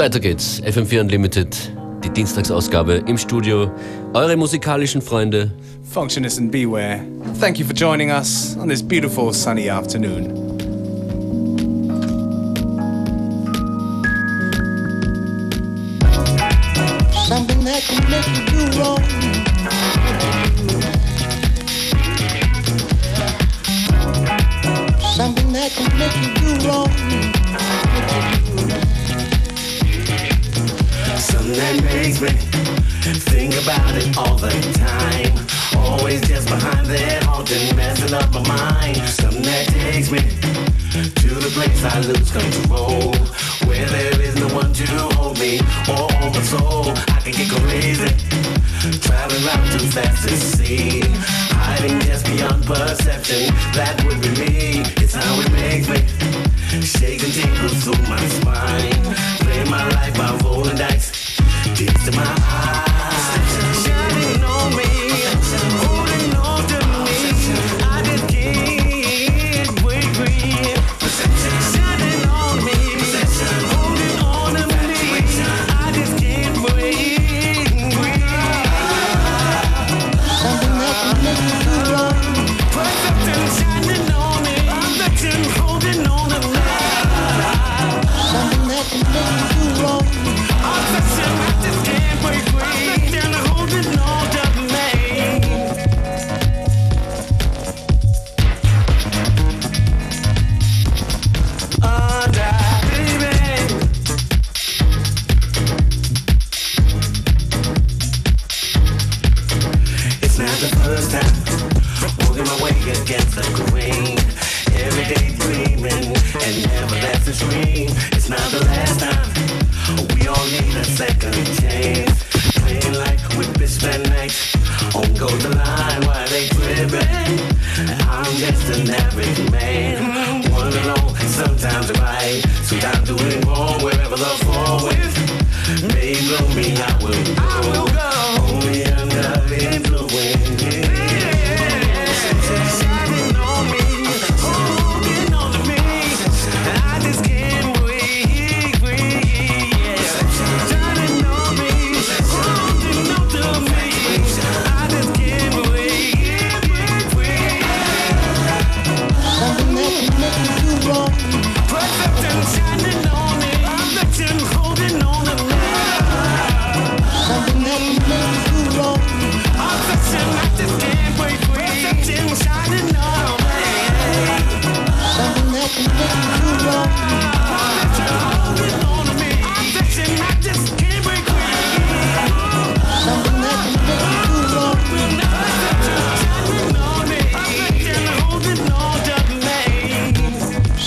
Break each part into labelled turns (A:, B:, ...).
A: weiter geht's. FM4 Unlimited, die Dienstagsausgabe im Studio. Eure musikalischen Freunde.
B: Functionists and Beware. Thank you for joining us on this beautiful sunny afternoon.
C: About it all the time. Always just behind that haunting, messing up my mind. Something that takes me to the place I lose control, where there is no one to hold me or hold my soul. I can get crazy, traveling around too fast to see, hiding just beyond perception. That would be me. It's how it makes me shake and tingle through my spine. Play my life by rolling dice tears to my eyes.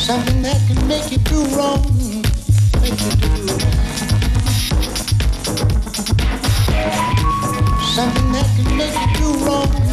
C: Something that
D: can make you do
C: wrong. Make you do. Something that can make you
D: do wrong.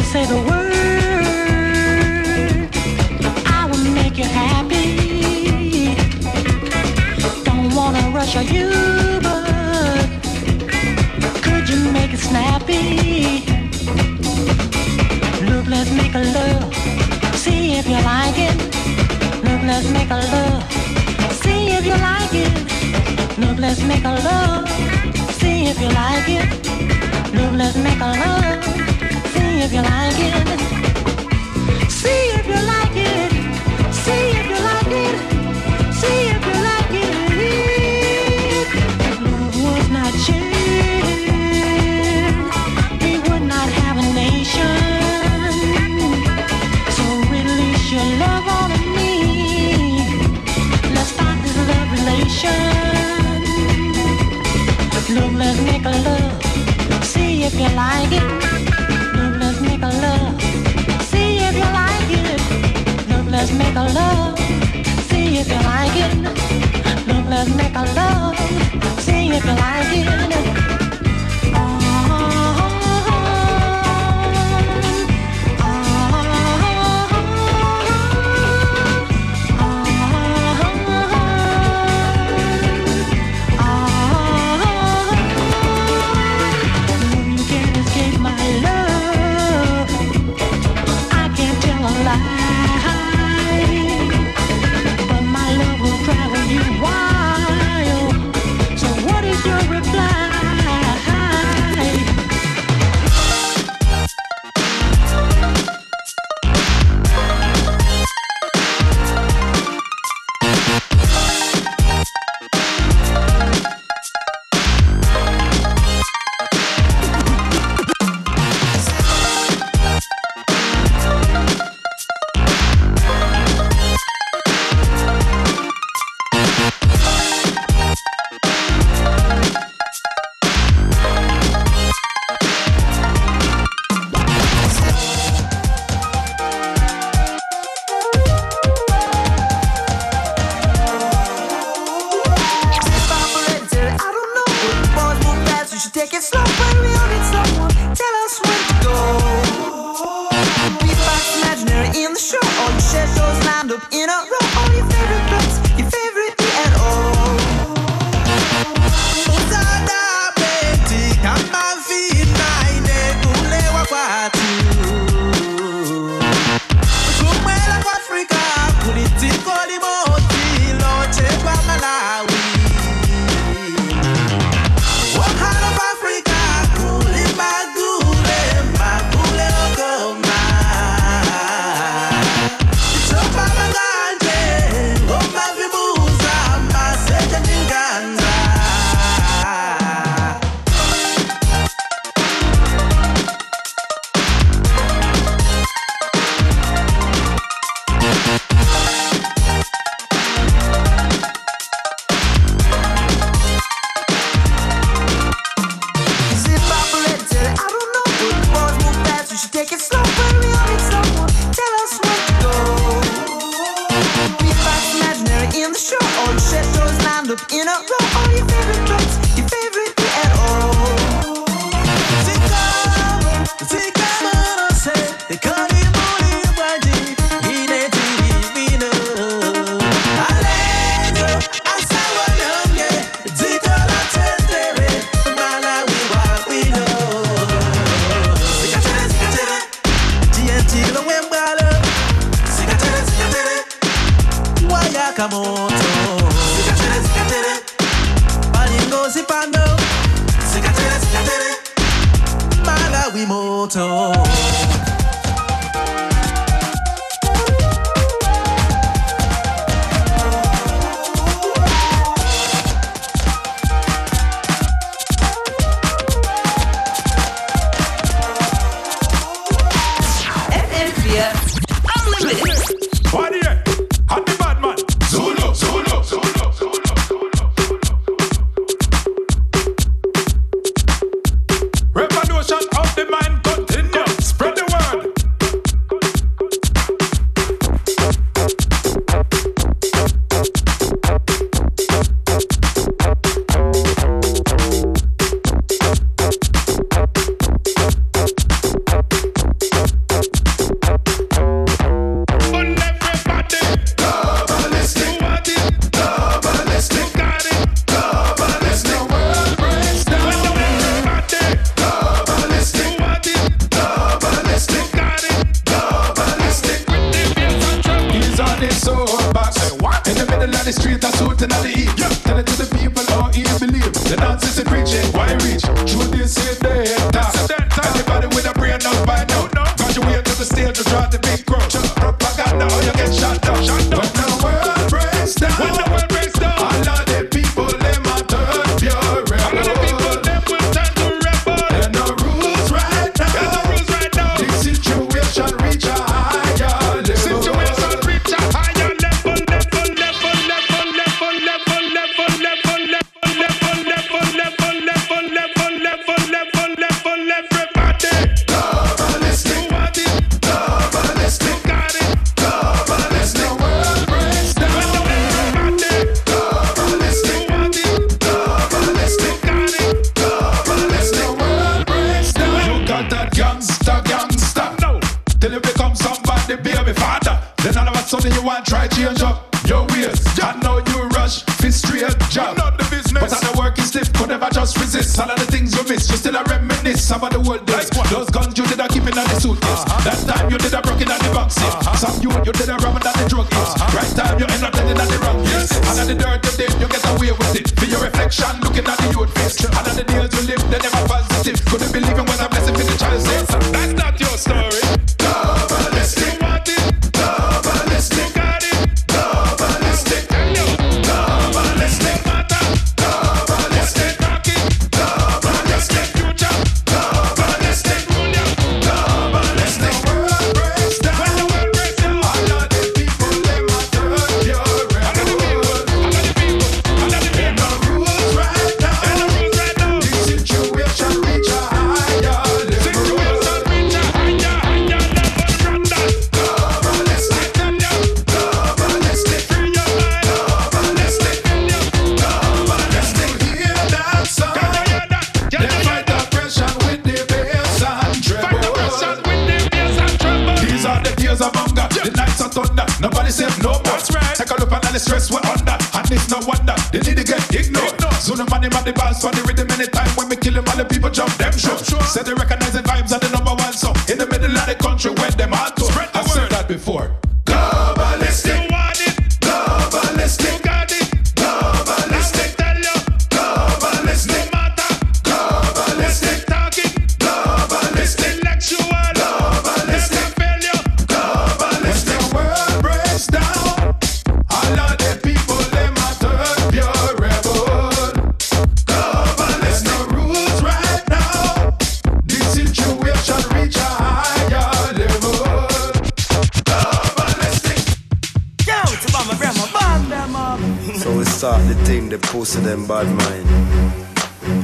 D: say the word. I will make you happy. Don't wanna rush you, but could you make it snappy? Look, let's make love. See if you like it. Look, let's make love. See if you like it. Look, let's make love. See if you like it. Look, let's make a love if you like it. See if you like it. See if you like it. See if you like it. Love not we would not have a nation. So release your love me. Let's this love relation. Look, let's make a love. See if you like it. Let's make a love, see if you like it. Love, let's make a love, see if you like it.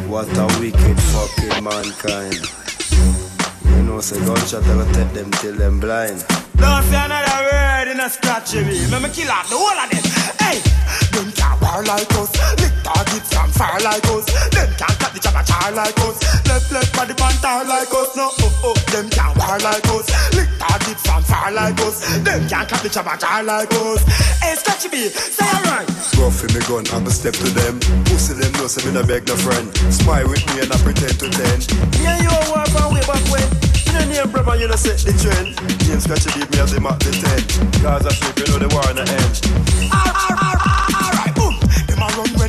D: What a wicked fucking mankind. You know, say gunshot I will
E: take them till them blind. Don't say another word in a scratchy me. Let me kill out the whole of them. Hey! Them can't war like us. Lick targets from far like us. Them can't cut the chopper char like us. Left left body pantar like us. No, oh oh, them can't war like us. Lick targets from far like us. Them can't cut the chopper char like us. Hey, scratchy me, say alright.
F: Rough in me gun, I'm a step to them. Pussy them know, so me no beg no friend. Smile with me and I pretend to tend.
E: Me and you a war from way back when.
F: You know name brother, you know set the trend. Name scratchy beat me as they mark the ten. Cause I sleep, you know the war in the end.
E: Alright,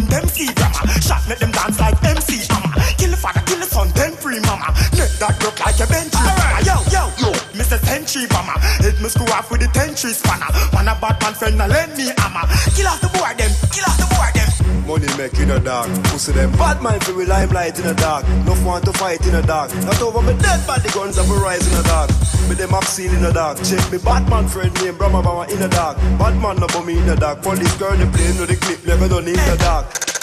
E: them see drama. Shot let them dance like MC Hammer. Kill the father, kill the son, then free mama. Neck that look like a benchy. Alright, yo, yo, yo. Mr. Century Bomber. Hit me screw off with the Century spanner. Man a bad man friend, now lend me hammer. Kill off the boy them, kill off the boy them.
F: Money make in the dark. Pussy them bad mind for limelight in the dark. No want to fight in the dark. Not over me dead body guns we rise in the dark. Me them up seal in the dark. Check me Batman friend name Brahma Bama in the dark. Batman no me in the dark. Police girl they play no the clip never done in the dark.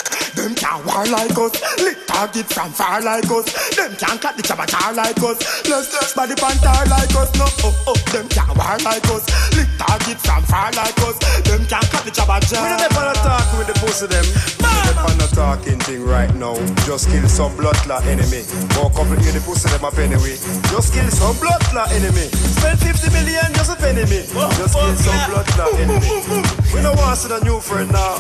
E: Them can't war like us. Lick targets from far like us. Them can't cut the chavatar like us. Let's let's body pantar like us. No, oh, oh. Them can't war like us. Lick targets from far like us. Them can't cut the chavatar.
F: We don't ever talk with the pussy them. We don't ever talking thing right now. Just kill some blood clot enemy. Walk up and hear the pussy them up anyway. Just kill some blood clot enemy. Spend 50 million just a enemy. Oh, just kill some blood clot enemy. We don't want to see a new friend now.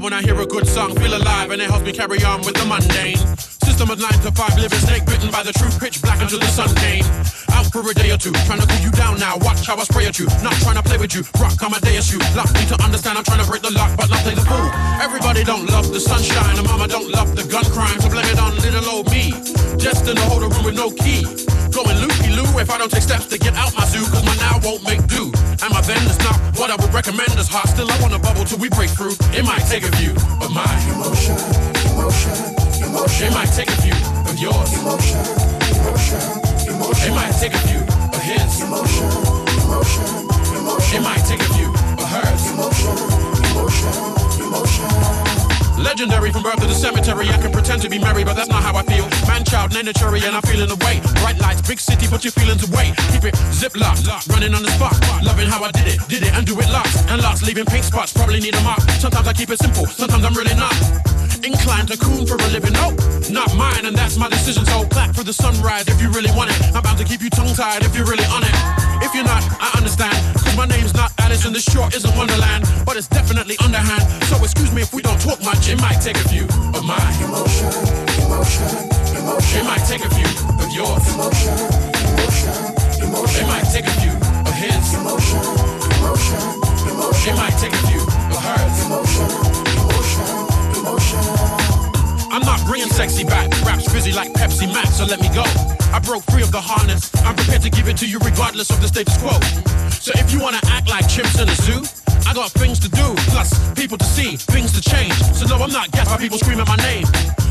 G: Vibe when I hear a good song, feel alive, and it helps me carry on with the mundane. System of 9 to 5, living snake bitten by the truth, pitch black until the sun came. Out for a day or two, trying to cool you down now, watch how I spray at you. Not trying to play with you, rock on my day as you. Lock me to understand, I'm trying to break the lock, but not play the fool. Everybody don't love the sunshine, and mama don't love the gun crime, so blame it on little old me. Destined to hold a room with no key. Going loopy loo if I don't take steps to get out my zoo, cause my now won't make do. And my then is not what I would recommend as hot. Still, I wanna bubble till we break through. It might take a few of my emotion, emotion, emotion. It might take a few of yours, emotion, emotion, emotion. It might take a few of his, emotion, emotion, emotion. It might take a few of hers, emotion, emotion, emotion. Legendary from birth to the cemetery. I can pretend to be merry, but that's not how I feel. Man, child, mandatory, and I'm feeling the way. Bright lights, big city, put your feelings away. Keep it zip running on the spot. Loving how I did it, did it, and do it lots. And lots, leaving pink spots, probably need a mark. Sometimes I keep it simple, sometimes I'm really not. Inclined to coon for a living, no, not mine, and that's my decision. So clap for the sunrise if you really want it. I'm bound to keep you tongue tied if you're really on it. If you're not, I understand, cause my name's not Alice and the short isn't Wonderland, but it's definitely underhand. So excuse me if we don't talk much, it might take a few of my emotion, emotion, emotion. It might take a few of yours, emotion, emotion, emotion. It might take a few of his, emotion, emotion, emotion. It might take a few of hers, emotion. I'm not bringing sexy back. Raps busy like Pepsi Max, so let me go. I broke free of the harness. I'm prepared to give it to you regardless of the status quo. So if you wanna act like chimps in a zoo, I got things to do, plus people to see, things to change. So no, I'm not gassed by people screaming my name.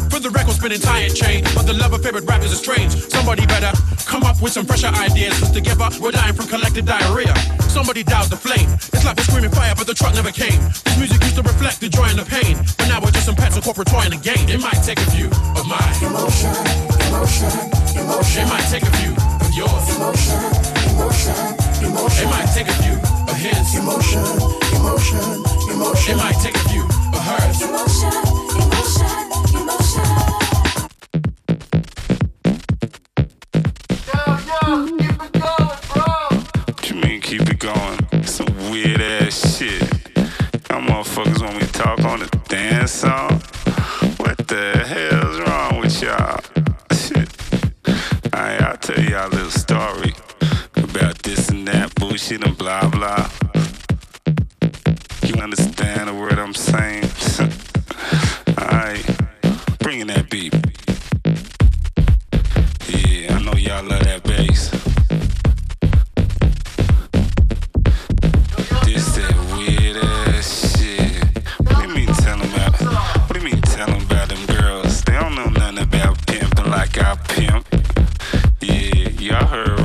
G: For the record, spinning and chain, but the love of favorite rappers is strange. Somebody better come up with some fresher ideas, cause together we're dying from collective diarrhea. Somebody doused the flame. It's like we're screaming fire, but the truck never came. This music used to reflect the joy and the pain, but now we're just some pets and corporate toy in the game. It might take a few of my emotion, emotion, emotion. It might take a few of yours, emotion, emotion, emotion. It might take a few of his, emotion, emotion, emotion. It might take a few of hers, emotion, emotion, emotion. Yo, yo, keep it going, bro.
H: What you mean keep it going? Some weird ass shit. Y'all motherfuckers want me to talk on the dance song? What the hell's wrong with y'all? Shit. Alright, I'll tell y'all a little story about this and that bullshit and blah blah. You understand the word I'm saying? Alright, bring in that beat. Yeah, I know y'all love that bass. This that weird ass shit. What do you mean tell 'em about What do you mean tell 'em about them girls? They don't know nothing about pimping like I pimp. Yeah, y'all heard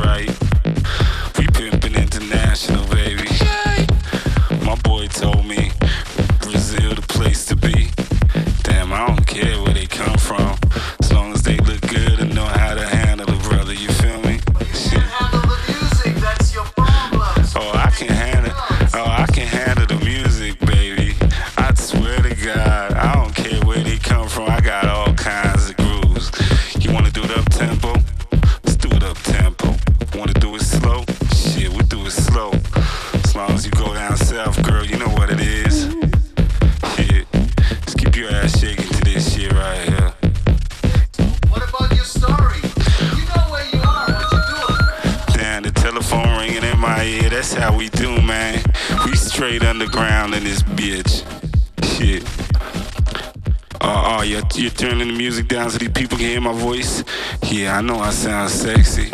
H: voice. Yeah, I know I sound sexy.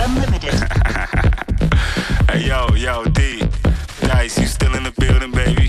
I: Unlimited.
H: hey, yo, yo, D. Dice, you still in the building, baby?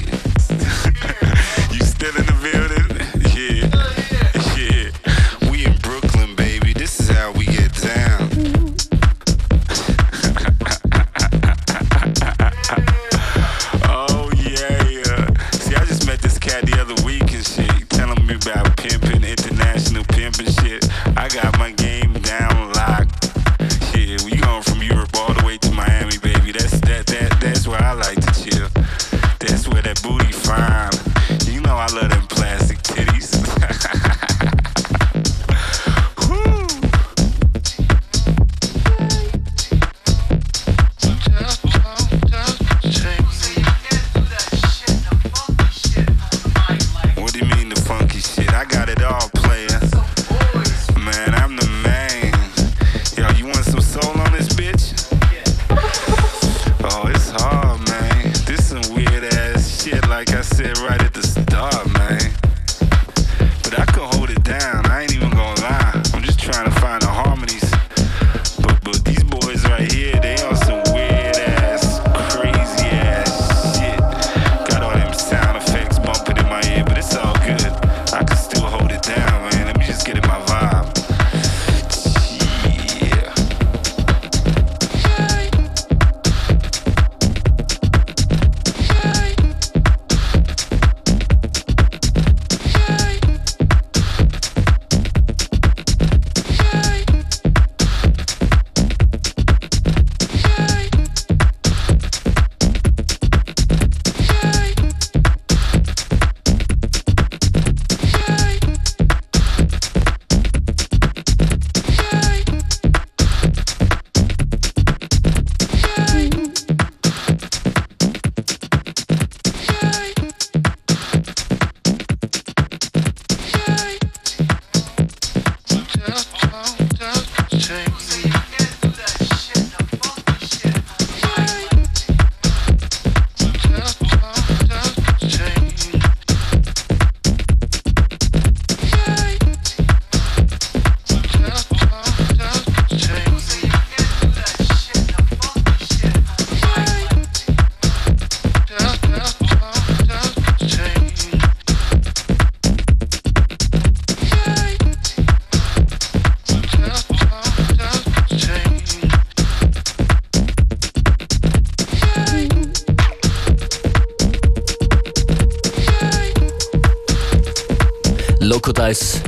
A: Crocodiles.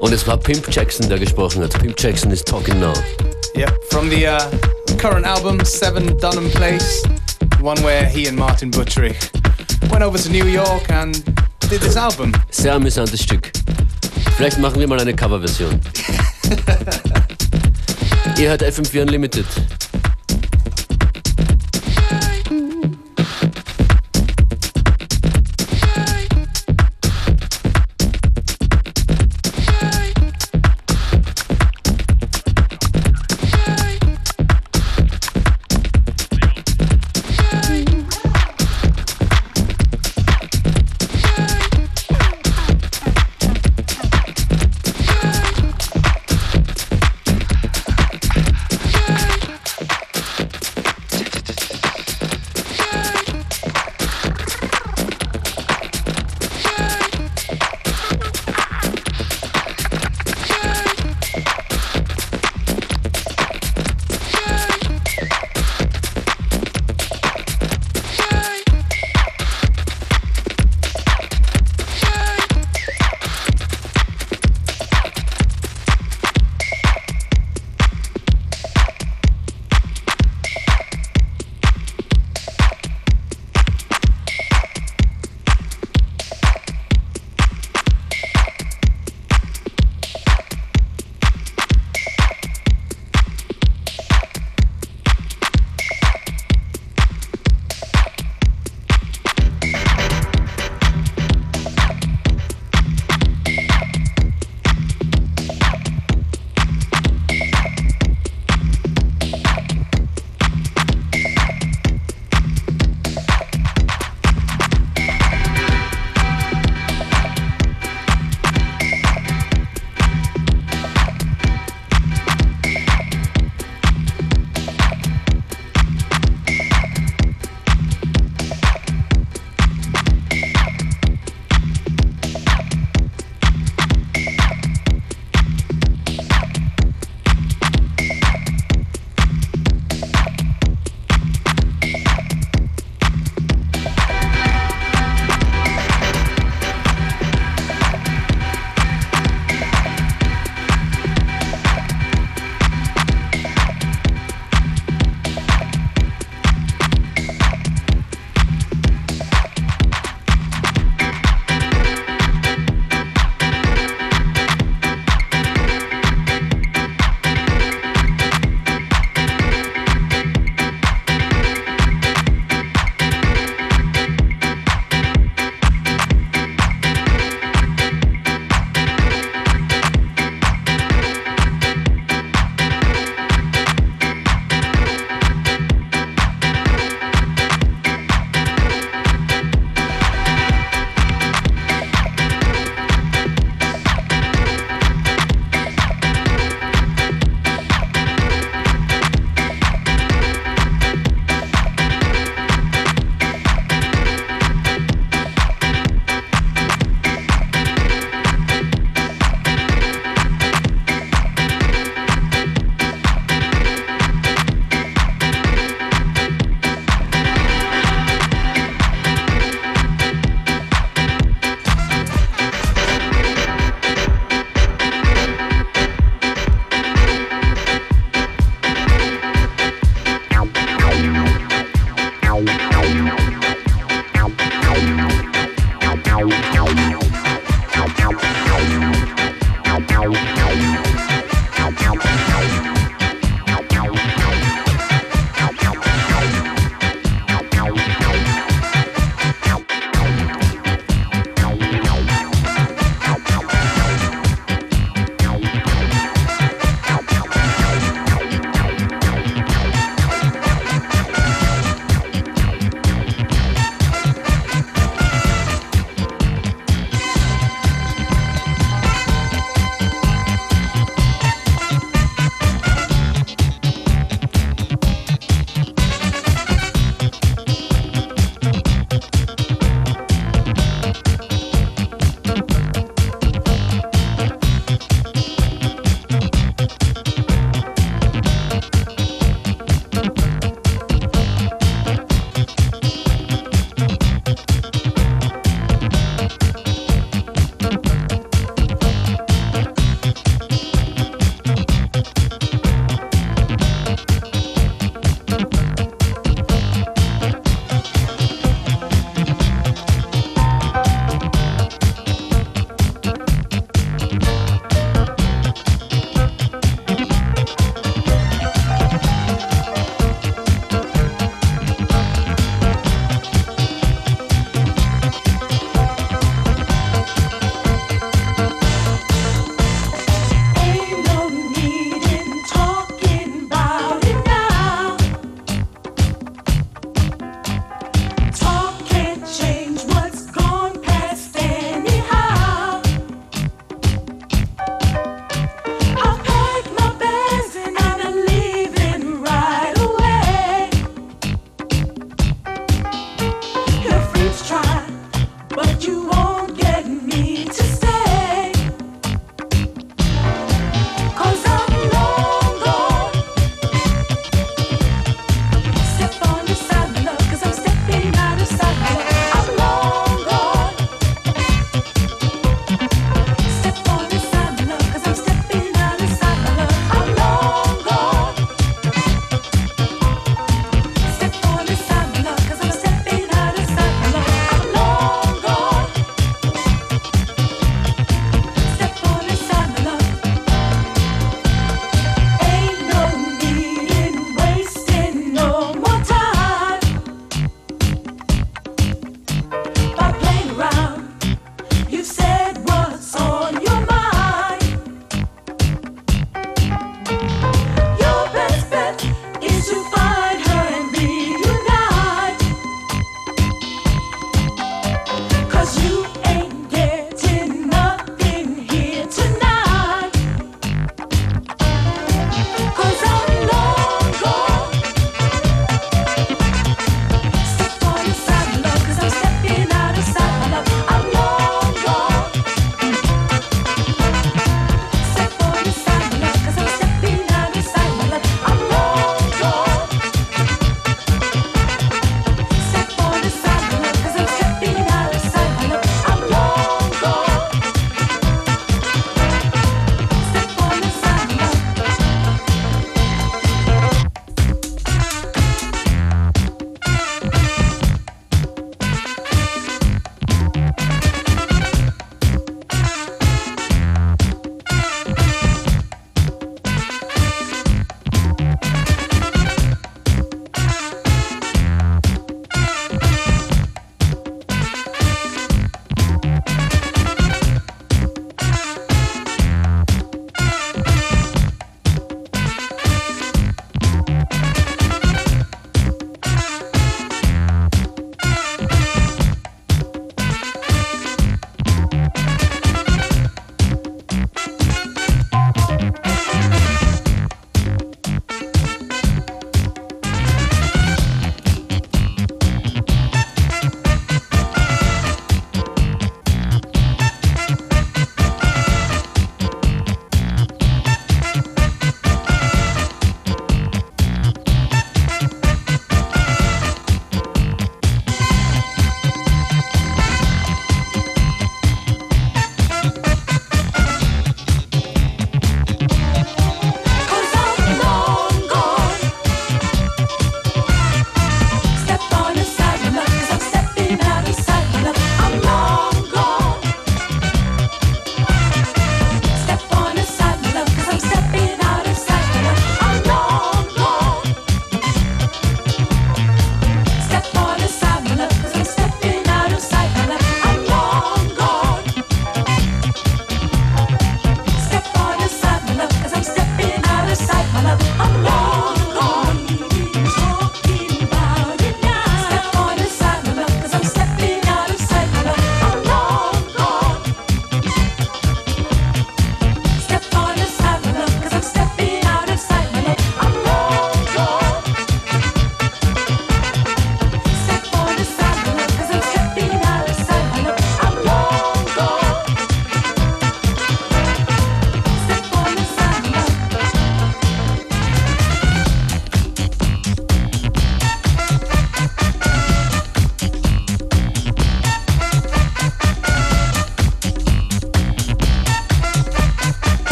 A: Und es war Pimp Jackson, der gesprochen hat. Pimp Jackson is talking now.
B: Yeah, from the uh, current album Seven Dunham Place, one where he and Martin Buttrich went over to New York and did this album.
A: Sehr amüsantes Stück. Vielleicht machen wir mal eine Coverversion. Ihr hört FM4 Unlimited.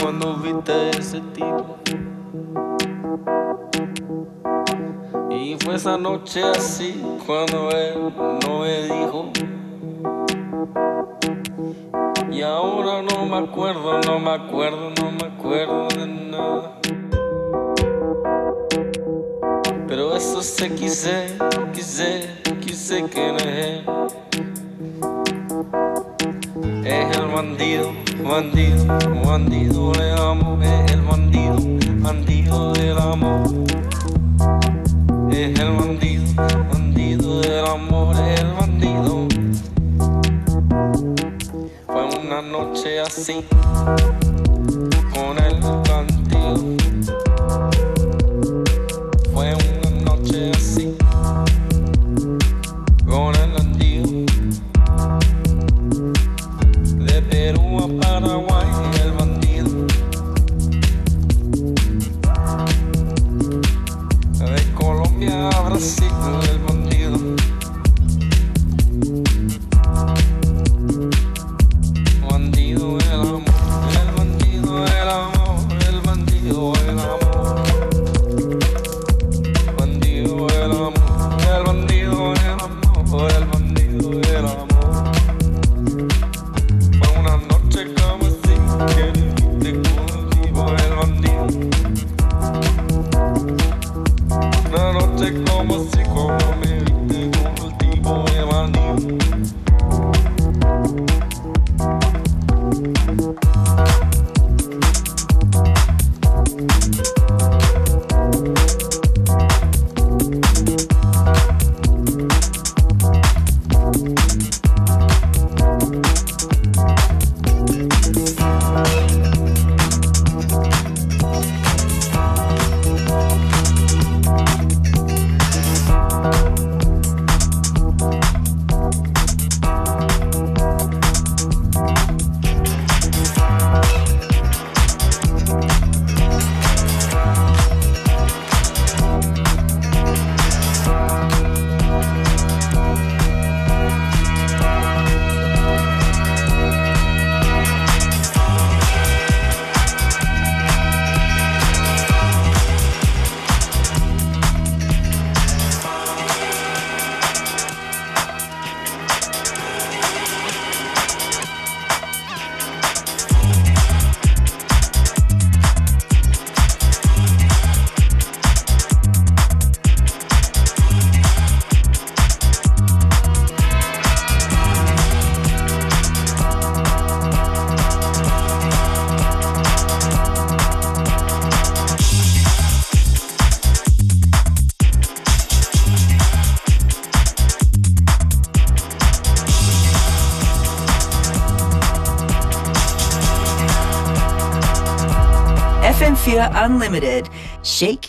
A: cuando viste a ese tipo.
I: Y fue esa noche así cuando él no me dijo. Y ahora no me acuerdo, no me acuerdo, no me acuerdo de nada. Pero eso sé, quise, quise, quise que no es. Es el bandido, bandido, bandido del amor. Es el bandido, bandido del amor. Es el bandido, bandido del amor. Es el bandido. Fue una noche así, con el
J: Unlimited. Shake.